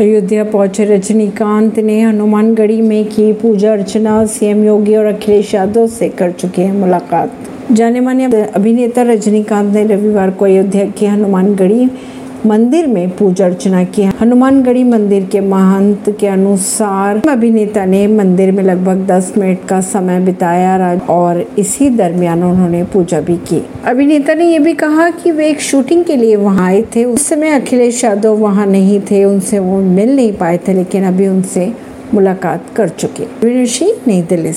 अयोध्या पहुँचे रजनीकांत ने हनुमानगढ़ी में की पूजा अर्चना, सीएम योगी और अखिलेश यादव से कर चुके हैं मुलाकात। जाने माने अभिनेता रजनीकांत ने रविवार को अयोध्या के हनुमानगढ़ी मंदिर में पूजा अर्चना की हनुमानगढ़ी मंदिर के महंत के अनुसार अभिनेता ने मंदिर में लगभग 10 मिनट का समय बिताया और इसी दरमियान उन्होंने पूजा भी की। अभिनेता ने यह भी कहा कि वे एक शूटिंग के लिए वहाँ आए थे। उस समय अखिलेश यादव वहाँ नहीं थे, उनसे वो मिल नहीं पाए थे, लेकिन अभी उनसे मुलाकात कर चुके। नई दिल्ली